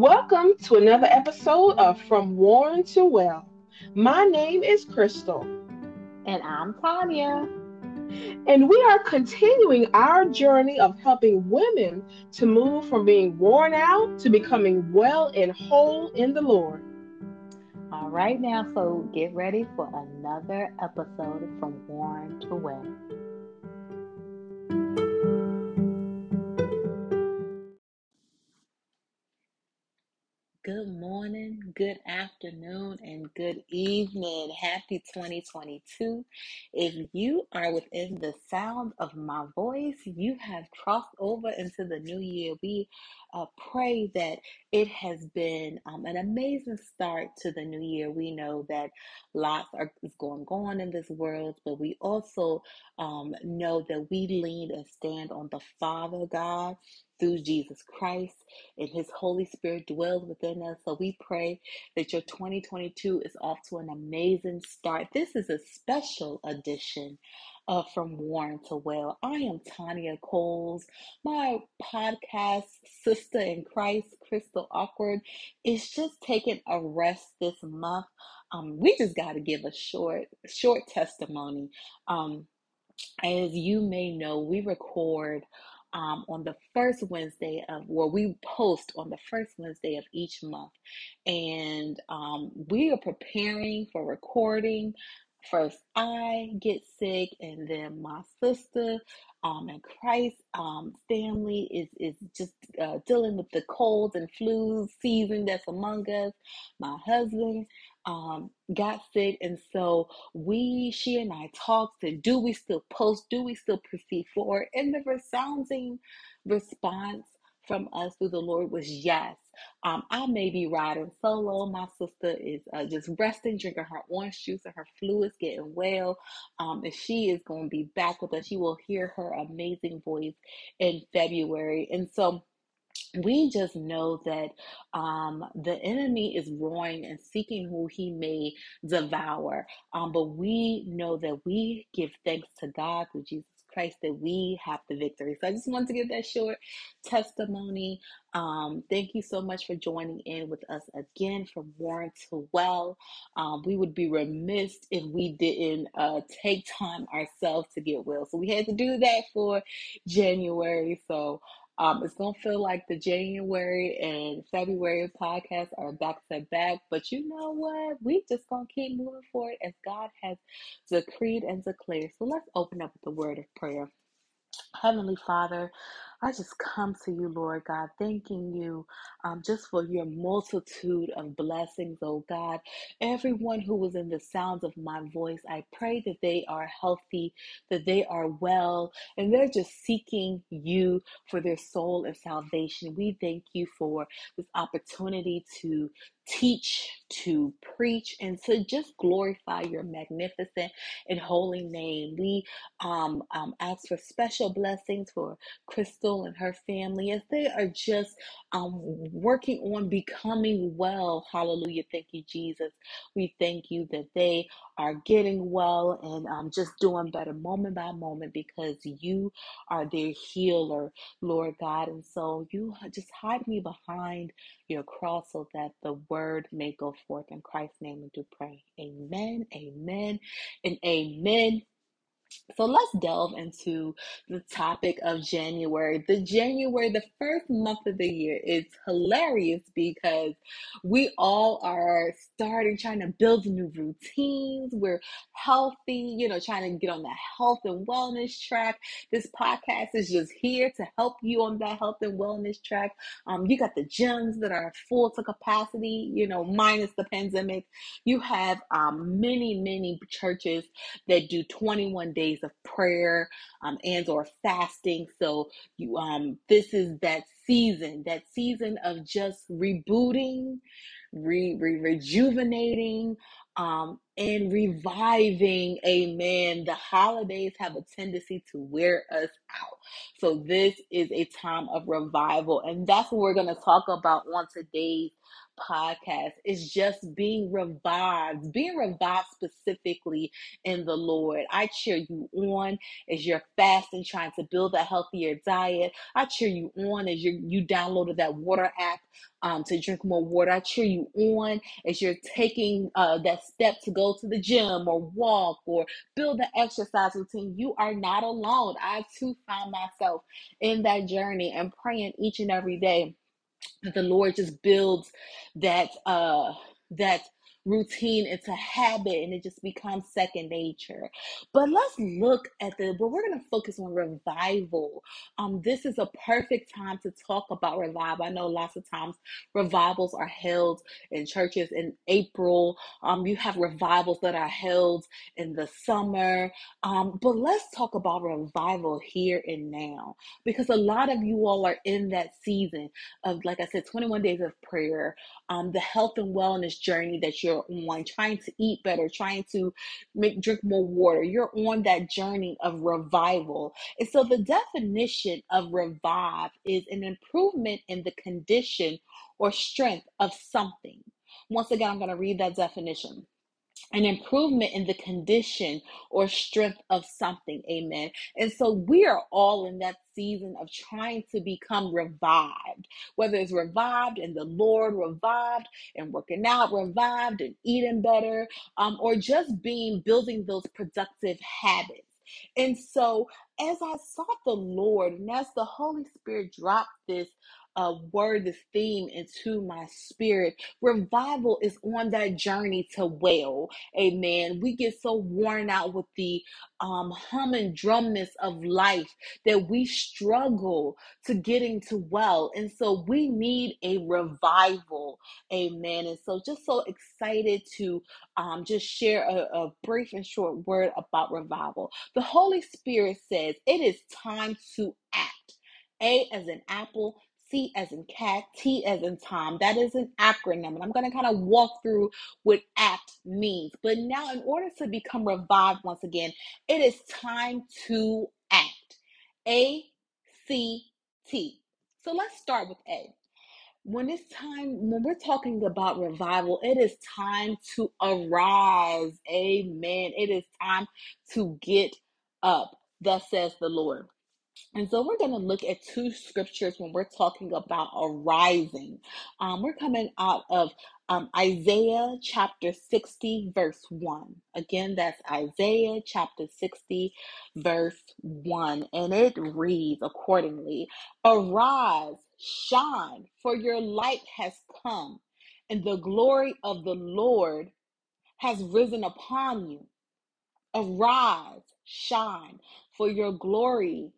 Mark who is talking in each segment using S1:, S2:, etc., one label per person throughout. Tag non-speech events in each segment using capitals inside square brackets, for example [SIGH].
S1: Welcome to another episode of From Worn to Well. My name is Crystal.
S2: And I'm Tanya.
S1: And we are continuing our journey of helping women to move from being worn out to becoming well and whole in the Lord.
S2: All right, now, so get ready for another episode from Worn to Well. Good morning, good afternoon, and good evening. Happy 2022. If you are within the sound of my voice, you have crossed over into the new year. We uh, pray that it has been um, an amazing start to the new year. We know that lots are, is going on in this world, but we also um, know that we lean and stand on the Father God through Jesus Christ and His Holy Spirit dwells within us. So we pray that your 2022 is off to an amazing start. This is a special edition of From Worn to Well. I am Tanya Coles. My podcast sister in Christ, Crystal Awkward, is just taking a rest this month. Um, we just got to give a short, short testimony. Um, as you may know, we record um, on the first Wednesday of, well, we post on the first Wednesday of each month. And um, we are preparing for recording. First, I get sick, and then my sister um, and Christ um, family is, is just uh, dealing with the colds and flu season that's among us. My husband um, got sick, and so we, she and I talked. And do we still post? Do we still proceed forward? And the resounding response from us through the Lord was yes. Um, I may be riding solo. My sister is uh, just resting, drinking her orange juice, and her flu is getting well. Um, and she is going to be back with us. You will hear her amazing voice in February. And so, we just know that um, the enemy is roaring and seeking who he may devour. Um, but we know that we give thanks to God through Jesus Christ that we have the victory. So I just wanted to give that short testimony. Um, thank you so much for joining in with us again from Worn to Well. Um, we would be remiss if we didn't uh, take time ourselves to get well. So we had to do that for January. So um, it's gonna feel like the January and February podcasts are back to back, but you know what? We just gonna keep moving forward as God has decreed and declared. So let's open up with the word of prayer. Heavenly Father, I just come to you, Lord God, thanking you um, just for your multitude of blessings, oh God. Everyone who was in the sounds of my voice, I pray that they are healthy, that they are well, and they're just seeking you for their soul and salvation. We thank you for this opportunity to teach, to preach, and to just glorify your magnificent and holy name. We um, um, ask for special blessings for Crystal and her family as they are just um, working on becoming well. Hallelujah. Thank you, Jesus. We thank you that they are getting well and um, just doing better moment by moment because you are their healer, Lord God. And so you just hide me behind your cross so that the word may go forth in Christ's name and do pray. Amen, amen, and amen. So let's delve into the topic of January. The January, the first month of the year, is hilarious because we all are starting trying to build new routines. We're healthy, you know, trying to get on the health and wellness track. This podcast is just here to help you on that health and wellness track. Um, you got the gyms that are full to capacity, you know, minus the pandemic. You have um, many, many churches that do 21 days of prayer um, and or fasting. So you um this is that season, that season of just rebooting, re, re rejuvenating, um, and reviving. Amen. The holidays have a tendency to wear us out. So this is a time of revival, and that's what we're going to talk about on today's podcast is just being revived, being revived specifically in the Lord. I cheer you on as you're fasting, trying to build a healthier diet. I cheer you on as you you downloaded that water app um, to drink more water. I cheer you on as you're taking uh, that step to go to the gym or walk or build an exercise routine. You are not alone. I too found myself in that journey and praying each and every day the Lord just builds that uh that routine it's a habit and it just becomes second nature. But let's look at the but we're gonna focus on revival. Um this is a perfect time to talk about revival. I know lots of times revivals are held in churches in April. Um you have revivals that are held in the summer. Um but let's talk about revival here and now because a lot of you all are in that season of, like I said, 21 days of prayer, um, the health and wellness journey that you're on, trying to eat better, trying to make drink more water. You're on that journey of revival. And so the definition of revive is an improvement in the condition or strength of something. Once again, I'm going to read that definition an improvement in the condition or strength of something. Amen. And so we are all in that season of trying to become revived, whether it's revived in the Lord, revived and working out, revived and eating better, um, or just being building those productive habits. And so, as I sought the Lord, and as the Holy Spirit dropped this uh, word, this theme into my spirit. Revival is on that journey to well. Amen. We get so worn out with the um, hum and drumness of life that we struggle to getting to well. And so we need a revival. Amen. And so just so excited to um, just share a, a brief and short word about revival. The Holy Spirit says it is time to act. A as in apple, C as in cat, T as in Tom. That is an acronym. And I'm going to kind of walk through what ACT means. But now, in order to become revived once again, it is time to act. A, C, T. So let's start with A. When it's time, when we're talking about revival, it is time to arise. Amen. It is time to get up. Thus says the Lord. And so we're going to look at two scriptures when we're talking about arising. Um, we're coming out of um, Isaiah chapter 60, verse 1. Again, that's Isaiah chapter 60, verse 1. And it reads accordingly Arise, shine, for your light has come, and the glory of the Lord has risen upon you. Arise, shine, for your glory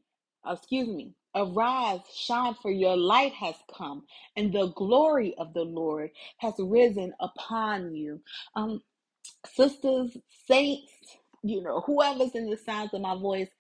S2: excuse me, arise, shine, for your light has come, and the glory of the Lord has risen upon you. Um, sisters, saints, you know, whoever's in the sounds of my voice,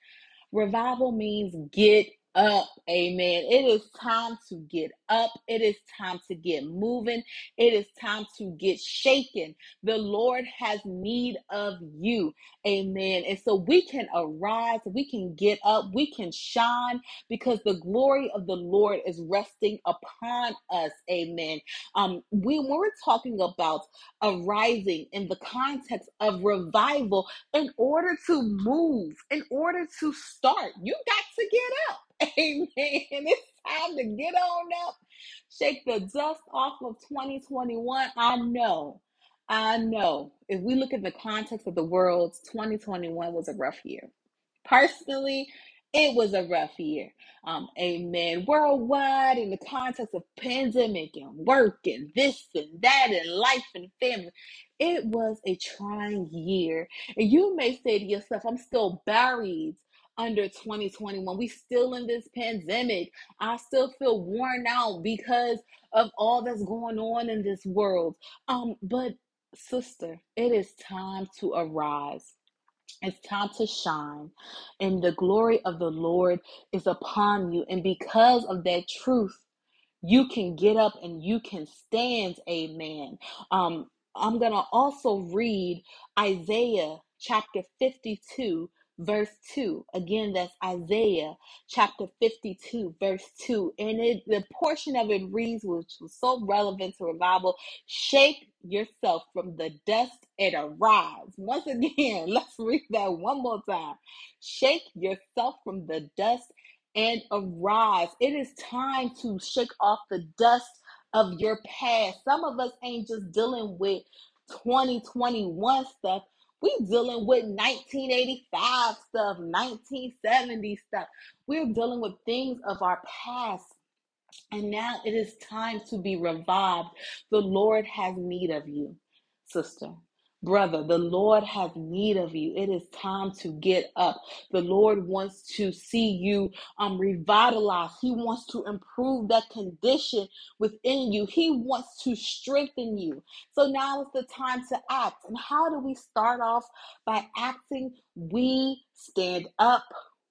S2: revival means get up. Amen. It is time to get up. It is time to get moving. It is time to get shaken. The Lord has need of you. Amen. And so we can arise, we can get up, we can shine because the glory of the Lord is resting upon us. Amen. Um, we when we're talking about arising in the context of revival, in order to move, in order to start, you got to get up. [LAUGHS] Amen. It's time to get on up, shake the dust off of 2021. I know, I know. If we look at the context of the world, 2021 was a rough year. Personally, it was a rough year. Um, amen. Worldwide, in the context of pandemic and work and this and that and life and family, it was a trying year. And you may say to yourself, I'm still buried under 2021. We still in this pandemic. I still feel worn out because of all that's going on in this world. Um, but sister, it is time to arise. It's time to shine, and the glory of the Lord is upon you. And because of that truth, you can get up and you can stand. Amen. Um, I'm going to also read Isaiah chapter 52, verse 2. Again, that's Isaiah chapter 52, verse 2. And it the portion of it reads, which was so relevant to revival, shake yourself from the dust and arise. [LAUGHS] Once again, [LAUGHS] let's read that one more time. Shake yourself from the dust and arise. It is time to shake off the dust of your past. Some of us ain't just dealing with 2021 stuff. We dealing with 1985 stuff, 1970 stuff. We're dealing with things of our past and now it is time to be revived. The Lord has need of you, sister. Brother, the Lord has need of you. It is time to get up. The Lord wants to see you um revitalized. He wants to improve that condition within you. He wants to strengthen you. So now is the time to act. And how do we start off by acting? We stand up.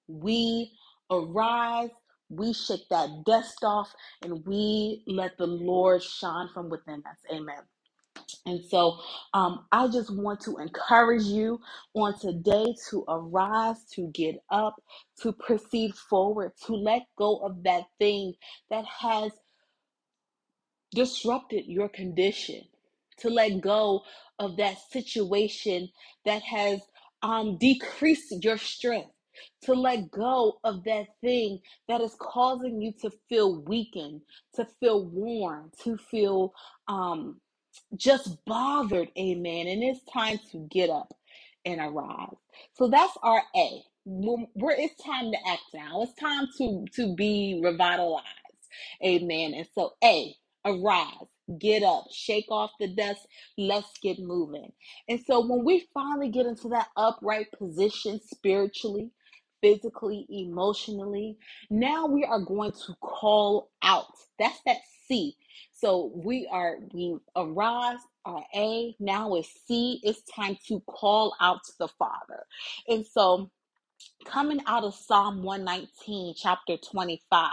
S2: We arise we shake that dust off and we let the Lord shine from within us. Amen. And so um, I just want to encourage you on today to arise, to get up, to proceed forward, to let go of that thing that has disrupted your condition, to let go of that situation that has um, decreased your strength, to let go of that thing that is causing you to feel weakened, to feel worn, to feel um, just bothered. Amen. And it's time to get up and arise. So that's our A. We're, it's time to act now. It's time to to be revitalized. Amen. And so A, arise, get up, shake off the dust. Let's get moving. And so when we finally get into that upright position spiritually, physically, emotionally, now we are going to call out. That's that C. So we are we arise our A. Now is C. It's time to call out to the Father. And so coming out of Psalm 119, chapter 25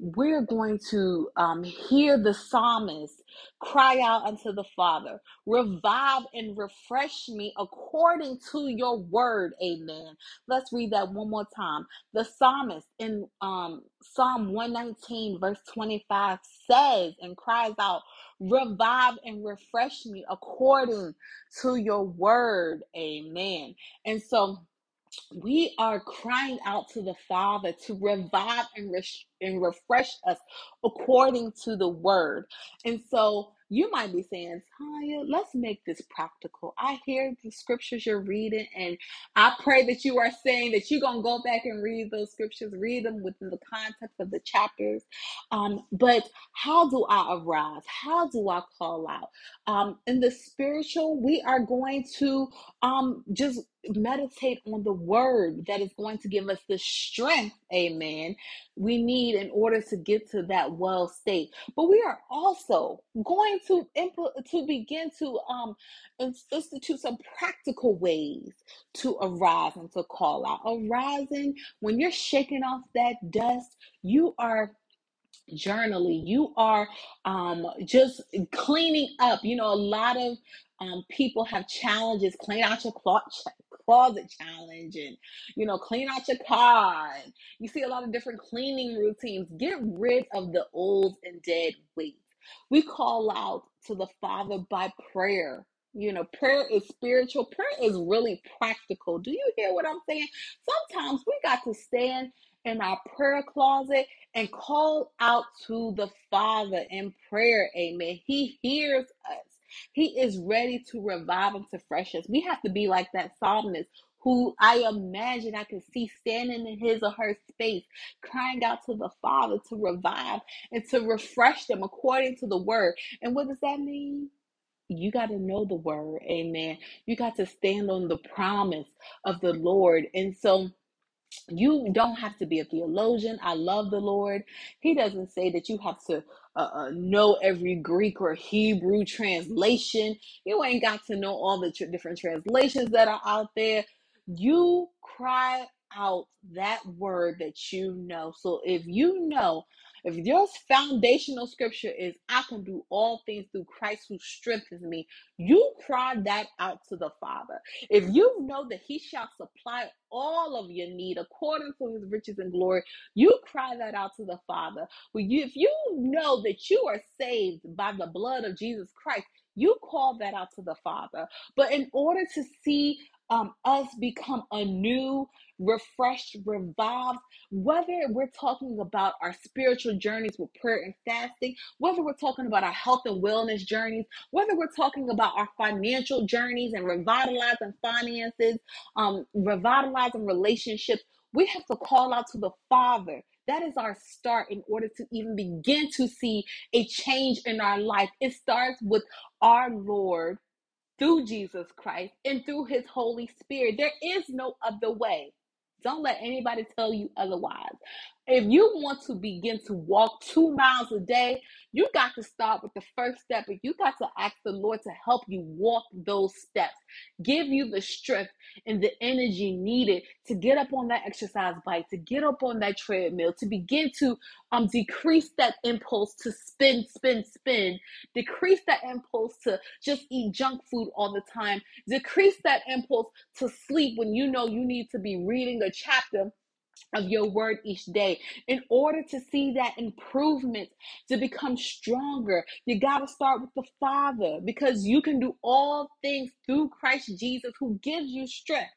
S2: we're going to um, hear the psalmist cry out unto the Father, revive and refresh me according to your word. Amen. Let's read that one more time. The psalmist in um, Psalm 119, verse 25 says and cries out, Revive and refresh me according to your word. Amen. And so, we are crying out to the Father to revive and, res- and refresh us according to the word. And so you might be saying, Tanya, let's make this practical. I hear the scriptures you're reading, and I pray that you are saying that you're going to go back and read those scriptures, read them within the context of the chapters. Um, but how do I arise? How do I call out? Um, in the spiritual, we are going to um, just meditate on the word that is going to give us the strength, amen, we need in order to get to that well state. But we are also going to impl- to begin to um institute some practical ways to arise and to call out. Arising when you're shaking off that dust, you are journaling you are um just cleaning up you know a lot of um people have challenges clean out your closet closet challenge and you know clean out your car and you see a lot of different cleaning routines get rid of the old and dead weight we call out to the father by prayer you know prayer is spiritual prayer is really practical do you hear what i'm saying sometimes we got to stand in our prayer closet and call out to the Father in prayer. Amen. He hears us. He is ready to revive and to fresh us. We have to be like that psalmist who I imagine I can see standing in his or her space, crying out to the Father to revive and to refresh them according to the word. And what does that mean? You got to know the word. Amen. You got to stand on the promise of the Lord. And so, you don't have to be a theologian. I love the Lord. He doesn't say that you have to uh, uh, know every Greek or Hebrew translation. You ain't got to know all the tr- different translations that are out there. You cry out that word that you know. So if you know, if your foundational scripture is, I can do all things through Christ who strengthens me, you cry that out to the Father. If you know that He shall supply all of your need according to His riches and glory, you cry that out to the Father. Well, if you know that you are saved by the blood of Jesus Christ, you call that out to the Father. But in order to see um, us become a new, refreshed, revived, whether we're talking about our spiritual journeys with prayer and fasting, whether we're talking about our health and wellness journeys, whether we're talking about our financial journeys and revitalizing finances, um, revitalizing relationships, we have to call out to the Father. That is our start in order to even begin to see a change in our life. It starts with our Lord through Jesus Christ and through his Holy Spirit. There is no other way. Don't let anybody tell you otherwise. If you want to begin to walk two miles a day, you got to start with the first step, and you got to ask the Lord to help you walk those steps, give you the strength and the energy needed to get up on that exercise bike, to get up on that treadmill, to begin to um decrease that impulse to spin, spin, spin, decrease that impulse to just eat junk food all the time, decrease that impulse to sleep when you know you need to be reading a chapter of your word each day in order to see that improvement to become stronger. You got to start with the father because you can do all things through christ jesus who gives you strength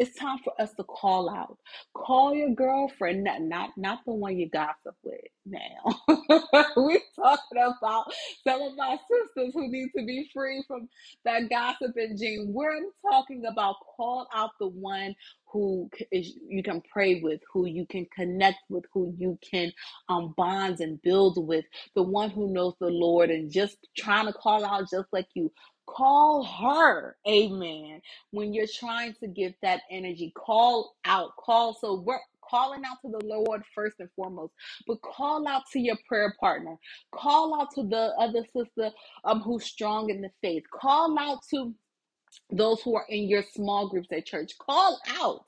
S2: it's time for us to call out. Call your girlfriend, not not, not the one you gossip with now. [LAUGHS] We're talking about some of my sisters who need to be free from that gossiping gene. We're talking about call out the one who is, you can pray with, who you can connect with, who you can um, bond and build with, the one who knows the Lord and just trying to call out just like you. Call her, amen. When you're trying to get that energy, call out, call. So we're calling out to the Lord first and foremost, but call out to your prayer partner. Call out to the other sister um who's strong in the faith. Call out to those who are in your small groups at church. Call out.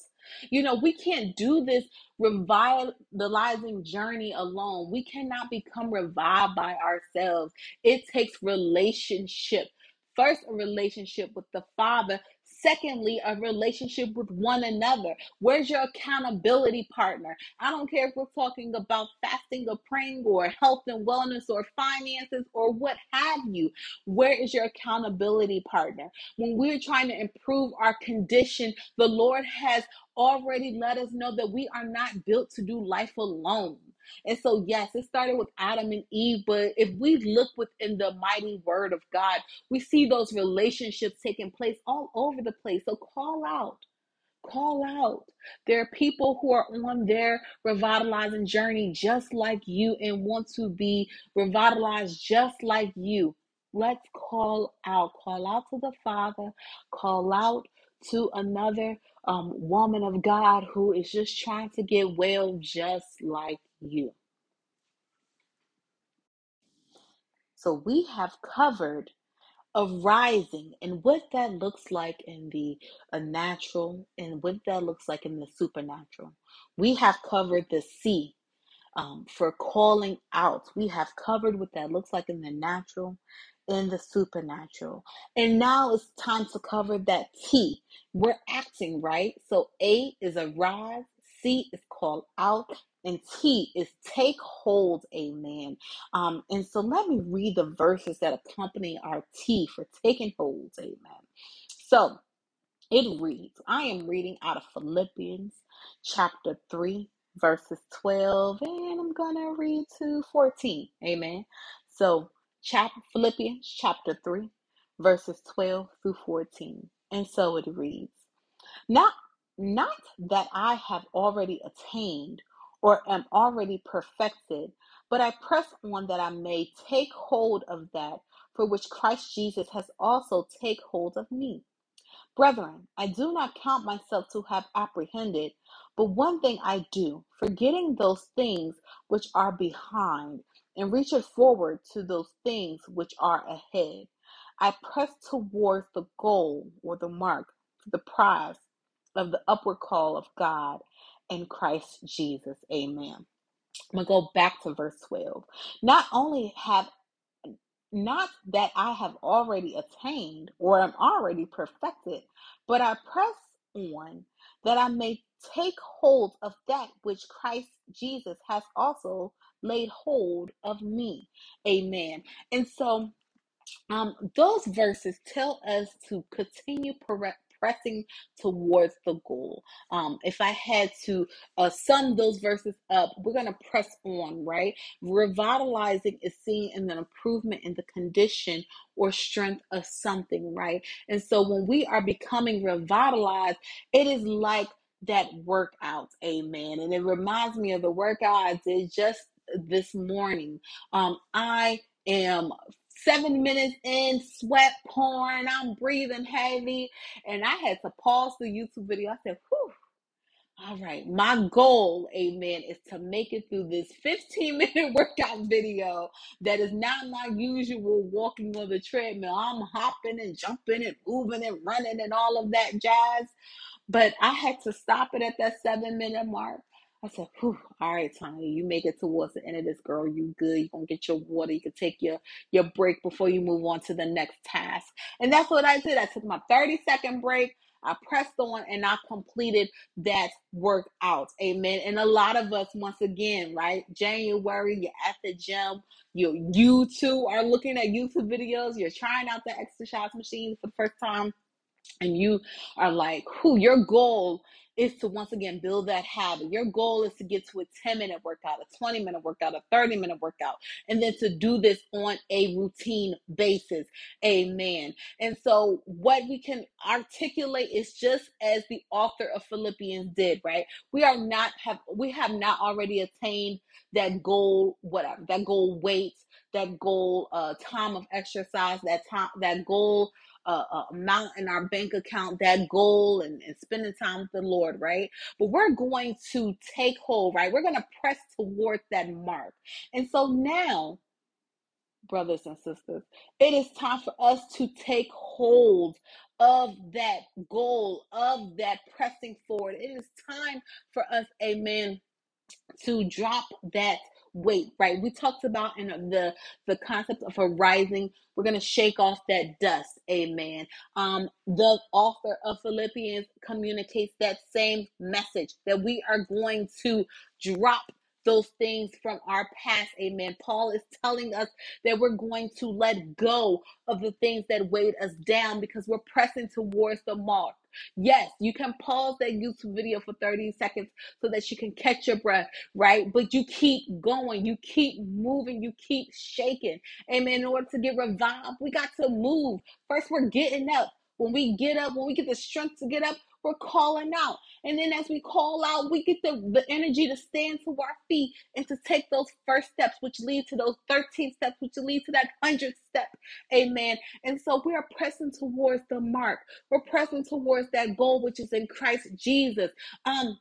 S2: You know, we can't do this revitalizing journey alone. We cannot become revived by ourselves. It takes relationship. First, a relationship with the Father. Secondly, a relationship with one another. Where's your accountability partner? I don't care if we're talking about fasting or praying or health and wellness or finances or what have you. Where is your accountability partner? When we're trying to improve our condition, the Lord has already let us know that we are not built to do life alone. And so, yes, it started with Adam and Eve, but if we look within the mighty word of God, we see those relationships taking place all over the place. So, call out. Call out. There are people who are on their revitalizing journey just like you and want to be revitalized just like you. Let's call out. Call out to the Father. Call out to another um, woman of God who is just trying to get well just like you. So we have covered of rising and what that looks like in the natural and what that looks like in the supernatural. We have covered the C um, for calling out. We have covered what that looks like in the natural in the supernatural. And now it's time to cover that T. We're acting, right? So A is arise, C is call out, and T is take hold, amen. Um, and so let me read the verses that accompany our T for taking hold, amen. So it reads, I am reading out of Philippians chapter 3, verses 12, and I'm going to read to 14, amen. So chapter Philippians chapter 3, verses 12 through 14. And so it reads. Not not that I have already attained or am already perfected, but I press on that I may take hold of that for which Christ Jesus has also take hold of me. Brethren, I do not count myself to have apprehended, but one thing I do, forgetting those things which are behind, and reaching forward to those things which are ahead. I press towards the goal or the mark, the prize of the upward call of God in Christ Jesus. Amen. I'm going to go back to verse 12. Not only have not that I have already attained or am already perfected, but I press on that I may take hold of that which Christ Jesus has also laid hold of me. Amen. And so um, those verses tell us to continue pressing towards the goal. Um, if I had to uh, sum those verses up, we're going to press on, right? Revitalizing is seeing an improvement in the condition or strength of something, right? And so when we are becoming revitalized, it is like that workout, amen. And it reminds me of the workout I did just this morning. Um, I am seven minutes in, sweat pouring, I'm breathing heavy, and I had to pause the YouTube video. I said, whew. All right, my goal, amen, is to make it through this 15 [LAUGHS] minute workout video that is not my usual walking on the treadmill. I'm hopping and jumping and moving and running and all of that jazz. But I had to stop it at that seven minute mark. I said, Whew, all right, Tanya, you make it towards the end of this, girl. You good. You're gonna get your water. You can take your, your break before you move on to the next task. And that's what I did. I took my 30 second break. I pressed on and I completed that workout. Amen. And a lot of us, once again, right? January, you're at the gym. You you too are looking at YouTube videos. You're trying out the exercise machine for the first time and you are like, who your goal is to once again build that habit. Your goal is to get to a 10 minute workout, a 20 minute workout, a 30 minute workout, and then to do this on a routine basis. Amen. And so, what we can articulate is just as the author of Philippians did, right? We are not have we have not already attained that goal, whatever that goal weight, that goal uh, time of exercise, that time that goal uh, uh, amount in our bank account, that goal, and, and spending time with the Lord, right? But we're going to take hold, right? We're going to press towards that mark. And so now, brothers and sisters, it is time for us to take hold of that goal, of that pressing forward. It is time for us, amen to drop that weight right? We talked about in the the concept of a rising we're to shake off that dust amen. Um the author of philippians communicates that same message that we are going to drop those things from our past amen paul is telling us that we're going to let go of the things that weighed us down because we're pressing towards the mark yes you can pause that youtube video for 30 seconds so that you can catch your breath right? But you keep going, you keep moving, you keep shaking. Amen. In order to get revived, we got to move. First, we're getting up. When we get up, when we get the strength to get up, we're calling out. And then as we call out, we get the, the energy to stand to our feet and to take those first steps, which lead to those 13 steps, which lead to that 100th step. Amen. And so we are pressing towards the mark. We're pressing towards that goal, which is in Christ Jesus. Um,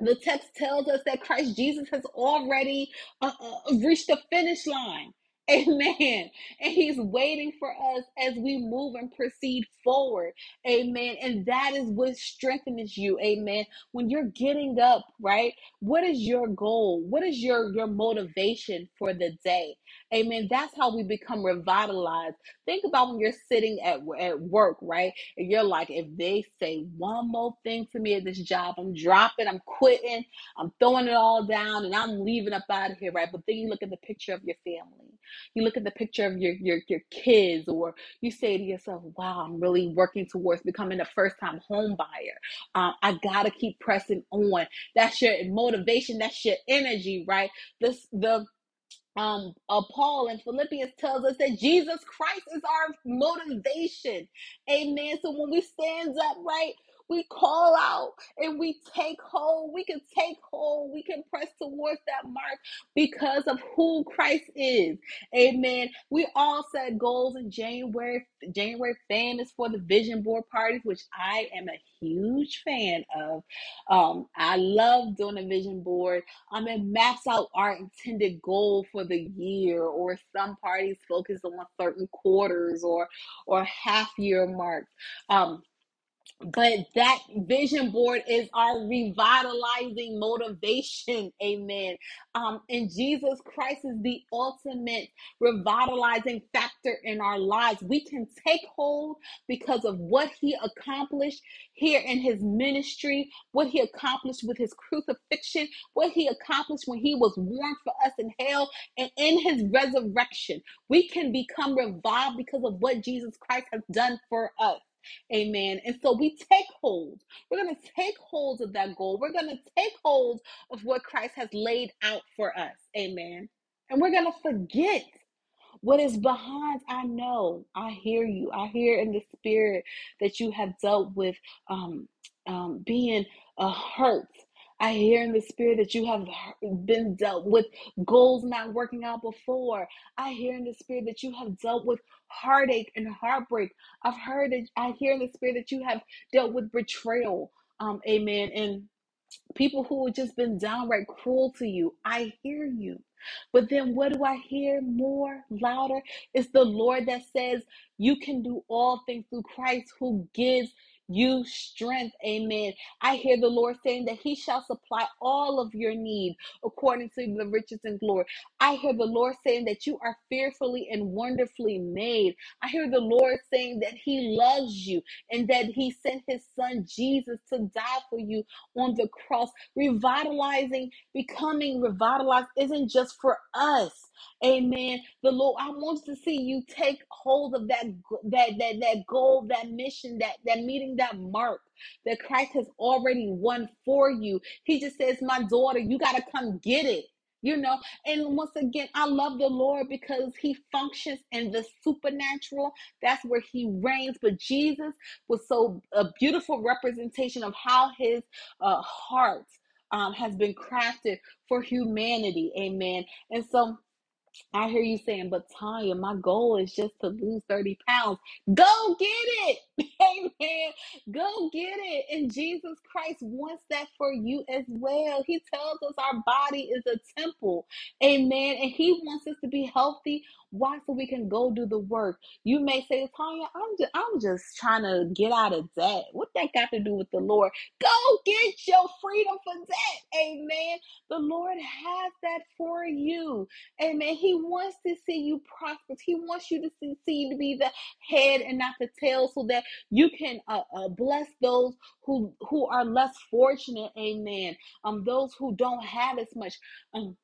S2: the text tells us that Christ Jesus has already uh, uh, reached the finish line. [LAUGHS] Amen. And he's waiting for us as we move and proceed forward. Amen. And that is what strengthens you. Amen. When you're getting up, right? What is your goal? What is your your motivation for the day? Amen. That's how we become revitalized. Think about when you're sitting at at work, right? And you're like, if they say one more thing to me at this job, I'm dropping, I'm quitting, I'm throwing it all down, and I'm leaving up out of here, right? But then you look at the picture of your family you look at the picture of your your your kids, or you say to yourself, "Wow, I'm really working towards becoming a first time home buyer. Uh, I gotta keep pressing on." That's your motivation. That's your energy, right? This the um uh, Paul in Philippians tells us that Jesus Christ is our motivation. Amen. So when we stand up, right, we call out and we take hold. We can take hold. We can press towards that mark because of who Christ is. Amen. We all set goals in January. January famous for the vision board parties, which I am a huge fan of. Um, I love doing a vision board. Um, and maps out our intended goal for the year, or some parties focus on certain quarters or or half year marks. Um, but that vision board is our revitalizing motivation. [LAUGHS] Amen. Um and jesus christ is the ultimate revitalizing factor in our lives. We can take hold because of what he accomplished here in his ministry what he accomplished with his crucifixion what he accomplished when he was warned for us in hell and in his resurrection. We can become revived because of what jesus christ has done for us Amen. And so we take hold. We're going to take hold of that goal. We're going to take hold of what Christ has laid out for us. Amen. And we're going to forget what is behind. I know. I hear you. I hear in the spirit that you have dealt with um, um, being uh, hurt. I hear in the spirit that you have been dealt with goals not working out before. I hear in the spirit that you have dealt with heartache and heartbreak. I've heard that I hear in the spirit that you have dealt with betrayal. Um, amen. And people who have just been downright cruel to you. I hear you. But then what do I hear more louder? It's the Lord that says you can do all things through Christ who gives you strength. Amen. I hear the Lord saying that He shall supply all of your need according to the riches and glory. I hear the Lord saying that you are fearfully and wonderfully made. I hear the Lord saying that He loves you and that He sent His Son Jesus to die for you on the cross. Revitalizing, becoming revitalized isn't just for us. Amen. The Lord, I want to see you take hold of that that that that goal, that mission, that that meeting, that mark that Christ has already won for you. He just says, "My daughter, you got to come get it." You know, and once again, I love the Lord because He functions in the supernatural. That's where He reigns. But Jesus was so a beautiful representation of how His uh, heart um, has been crafted for humanity. Amen. And so I hear you saying, but Tanya, my goal is just to lose 30 pounds. Go get it. [LAUGHS] Amen. Go get it. And Jesus Christ wants that for you as well. He tells us our body is a temple. Amen. And He wants us to be healthy. Why? So we can go do the work. You may say, Tanya, I'm just I'm just trying to get out of debt. What that got to do with the Lord? Go get your freedom for debt. Amen. The Lord has that for you. Amen. He wants to see you prosperous. He wants you to see, see you to be the head and not the tail, so that you can uh, uh, bless those who who are less fortunate. Amen. Um, those who don't have as much. Um,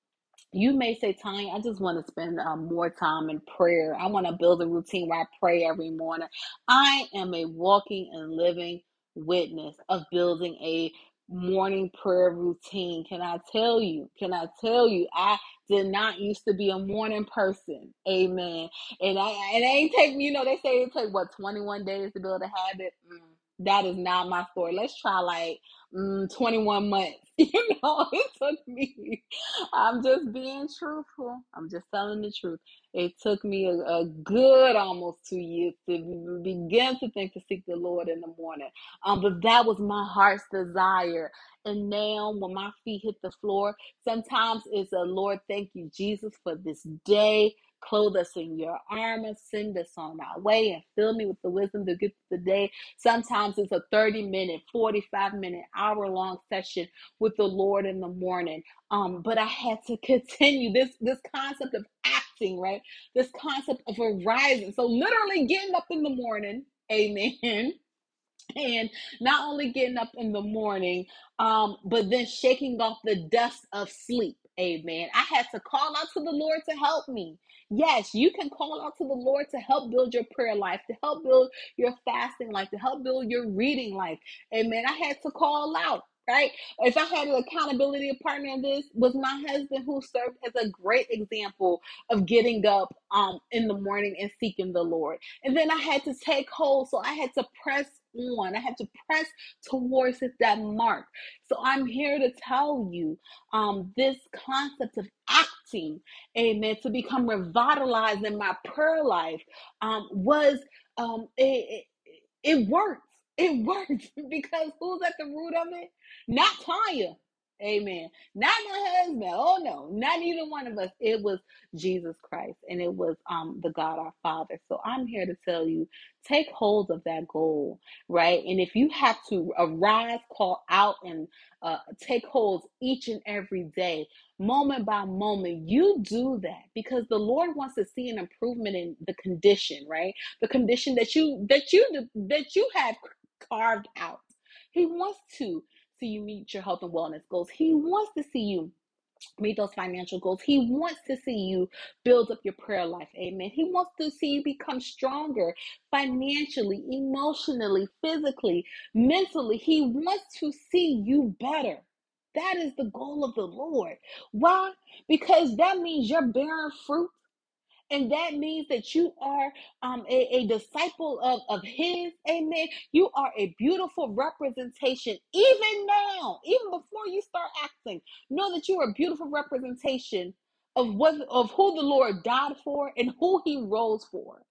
S2: you may say, Tanya, I just want to spend um, more time in prayer. I want to build a routine where I pray every morning. I am a walking and living witness of building a morning prayer routine. Can I tell you? Can I tell you? I did not used to be a morning person. Amen. And I and it ain't take me, you know, they say it take what 21 days to build a habit. Mm, that is not my story. Let's try like mm, 21 months. [LAUGHS] You know, [LAUGHS] it took me. I'm just being truthful. I'm just telling the truth. It took me a, a good almost two years to begin to think to seek the Lord in the morning. Um, but that was my heart's desire. And now, when my feet hit the floor, sometimes it's a Lord, thank you, Jesus, for this day. Clothe us in your armor, send us on our way, and fill me with the wisdom to get through the day. Sometimes it's a 30 minute, 45 minute, hour long session with the Lord in the morning. Um, but I had to [LAUGHS] continue this this concept of acting, right? This concept of arising. So literally getting up in the morning, amen [LAUGHS] and not only getting up in the morning, um, but then shaking off the dust of sleep. Amen. I had to call out to the Lord to help me. Yes, you can call out to the Lord to help build your prayer life, to help build your fasting life, to help build your reading life. Amen. I had to call out. Right? If I had an accountability partner in this, was my husband who served as a great example of getting up um in the morning and seeking the Lord. And then I had to take hold. So I had to press on. I had to press towards that mark. So I'm here to tell you um, this concept of acting, amen, to become revitalized in my prayer life um, was, um, it, it, it works. It [LAUGHS] works because who's at the root of it? Not Tanya. Amen. Not my husband. Oh no, not either one of us. It was Jesus Christ and it was um the God our Father. So I'm here to tell you, take hold of that goal, right? And if you have to arise, call out, and uh, take hold each and every day, moment by moment, you do that because the Lord wants to see an improvement in the condition, right? The condition that you that you that you have carved out. He wants to see you meet your health and wellness goals. He wants to see you meet those financial goals. He wants to see you build up your prayer life. Amen. He wants to see you become stronger financially, emotionally, physically, mentally. He wants to see you better. That is the goal of the Lord. Why? Because that means you're bearing fruit and that means that you are um, a, a disciple of, of His. Amen. You are a beautiful representation, even now, even before you start acting. Know that you are a beautiful representation of what of who the Lord died for and who He rose for.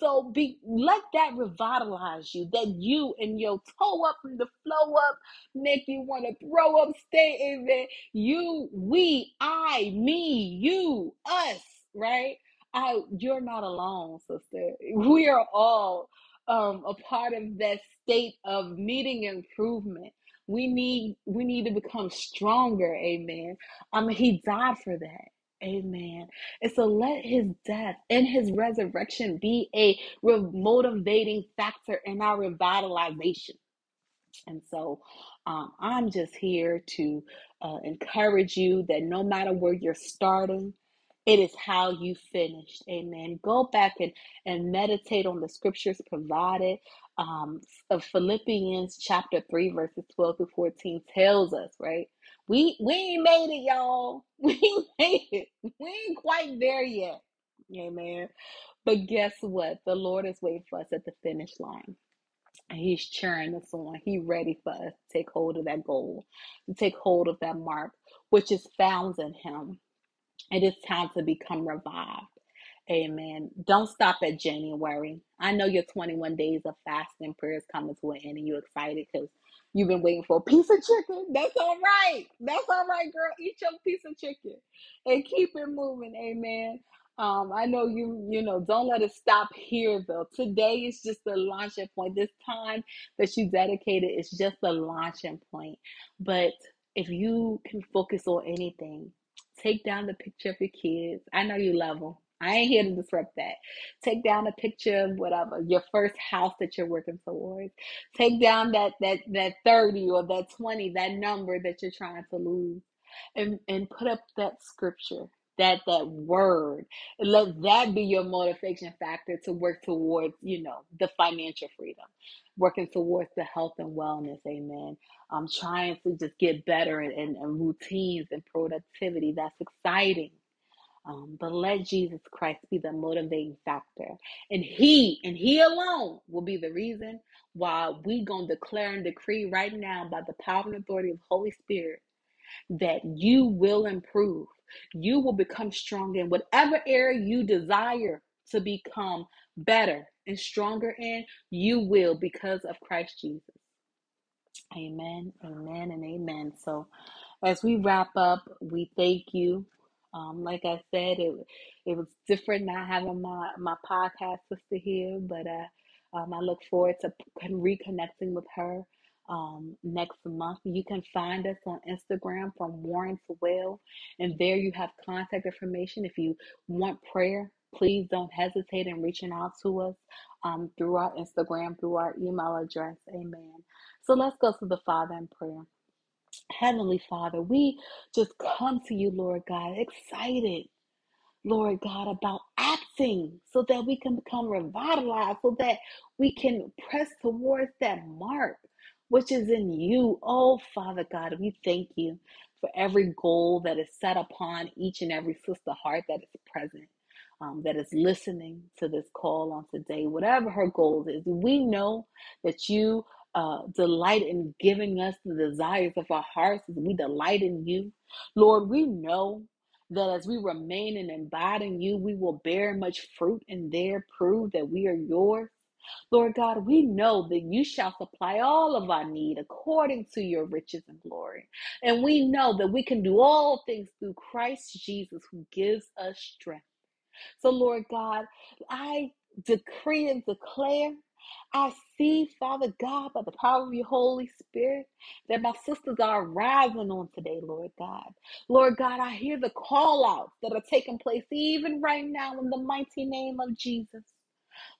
S2: So be let that revitalize you, that you and your toe up and the flow up make you want to throw up, stay in there. You, we, I, me, you, us, right? I, you're not alone, sister. We are all um, a part of that state of needing improvement. We need we need to become stronger. Amen. Mean, He died for that. Amen. And so let His death and His resurrection be a motivating factor in our revitalization. And so um, I'm just here to uh, encourage you that no matter where you're starting, it is how you finished. Amen. Go back and, and meditate on the scriptures provided. Um, of Philippians chapter 3, verses 12 to 14 tells us, right? We we ain't made it, y'all. [LAUGHS] We ain't made it. We ain't quite there yet. Amen. But guess what? The Lord is waiting for us at the finish line. And he's cheering us on. He's ready for us to take hold of that goal, to take hold of that mark, which is found in him. It is time to become revived. Amen. Don't stop at January. I know your 21 days of fasting prayers coming to an end and you're excited because you've been waiting for a piece of chicken. That's all right. That's all right, girl. Eat your piece of chicken and keep it moving. Amen. Um, I know you, you know, don't let it stop here though. Today is just the launching point. This time that you dedicated is just the launching point. But if you can focus on anything, take down the picture of your kids. I know you love them. I ain't here to disrupt that. Take down a picture of whatever your first house that you're working towards. Take down that that that 30 or that 20, that number that you're trying to lose. And and put up that scripture, that that word. Let that be your motivation factor to work towards, you know, the financial freedom. Working towards the health and wellness, amen. I'm trying to just get better in routines and productivity. That's exciting um, but let Jesus Christ be the motivating factor. And He and He alone will be the reason why we gonna declare and decree right now by the power and authority of Holy Spirit that you will improve. You will become strong in whatever area you desire to become better and stronger in, you will because of Christ Jesus. Amen, amen, and amen. So as we wrap up, we thank you. Um, like I said, it it was different not having my my podcast sister here, but uh, um, I look forward to reconnecting with her um, next month. You can find us on Instagram from Worn to Well, and there you have contact information. If you want prayer, please don't hesitate in reaching out to us um, through our Instagram, through our email address. Amen. So let's go to the Father in prayer. Heavenly Father, we just come to you, Lord God, excited, Lord God, about acting so that we can become revitalized, so that we can press towards that mark which is in you. Oh, Father God, we thank you for every goal that is set upon each and every sister heart that is present. Um, that is listening to this call on today, whatever her goals is, we know that you uh, delight in giving us the desires of our hearts as we delight in you. Lord, we know that as we remain and abide in you, we will bear much fruit and there prove that we are yours. Lord God, we know that you shall supply all of our need according to your riches and glory. And we know that we can do all things through Christ Jesus who gives us strength. So, Lord God, I decree and declare. I see, Father God, by the power of your Holy Spirit, that my sisters are rising on today, Lord God. Lord God, I hear the call outs that are taking place even right now in the mighty name of Jesus.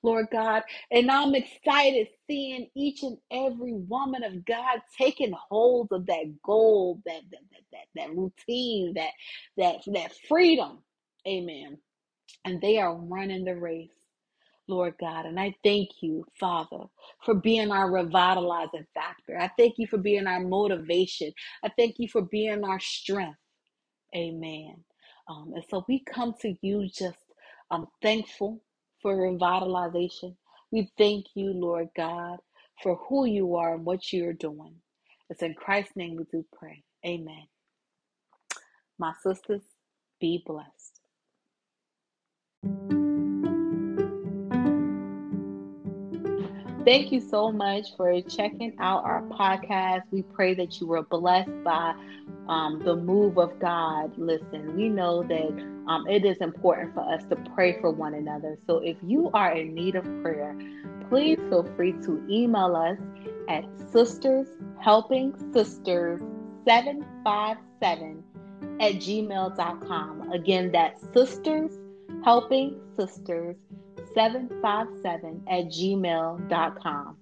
S2: Lord God. And I'm excited seeing each and every woman of God taking hold of that goal, that that that that, that routine, that that that freedom. Amen. And they are running the race. Lord God. And I thank you, Father, for being our revitalizing factor. I thank you for being our motivation. I thank you for being our strength. Amen. Um, and so we come to you just um, thankful for revitalization. We thank you, Lord God, for who you are and what you're doing. It's in Christ's name we do pray. Amen. My sisters, be blessed. Thank you so much for checking out our podcast. We pray that you were blessed by um, the move of God. Listen, we know that um, it is important for us to pray for one another. So if you are in need of prayer, please feel free to email us at sisters helping sisters 757 at gmail.com. Again, that's sisters helping sisters 757 at gmail.com.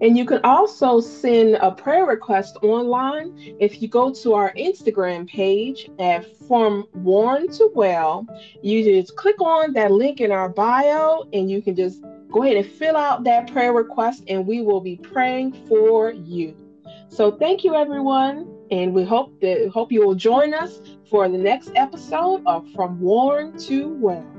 S1: And you can also send a prayer request online if you go to our Instagram page at From Worn to Well. You just click on that link in our bio and you can just go ahead and fill out that prayer request and we will be praying for you. So thank you everyone and we hope that hope you will join us for the next episode of From Worn to Well.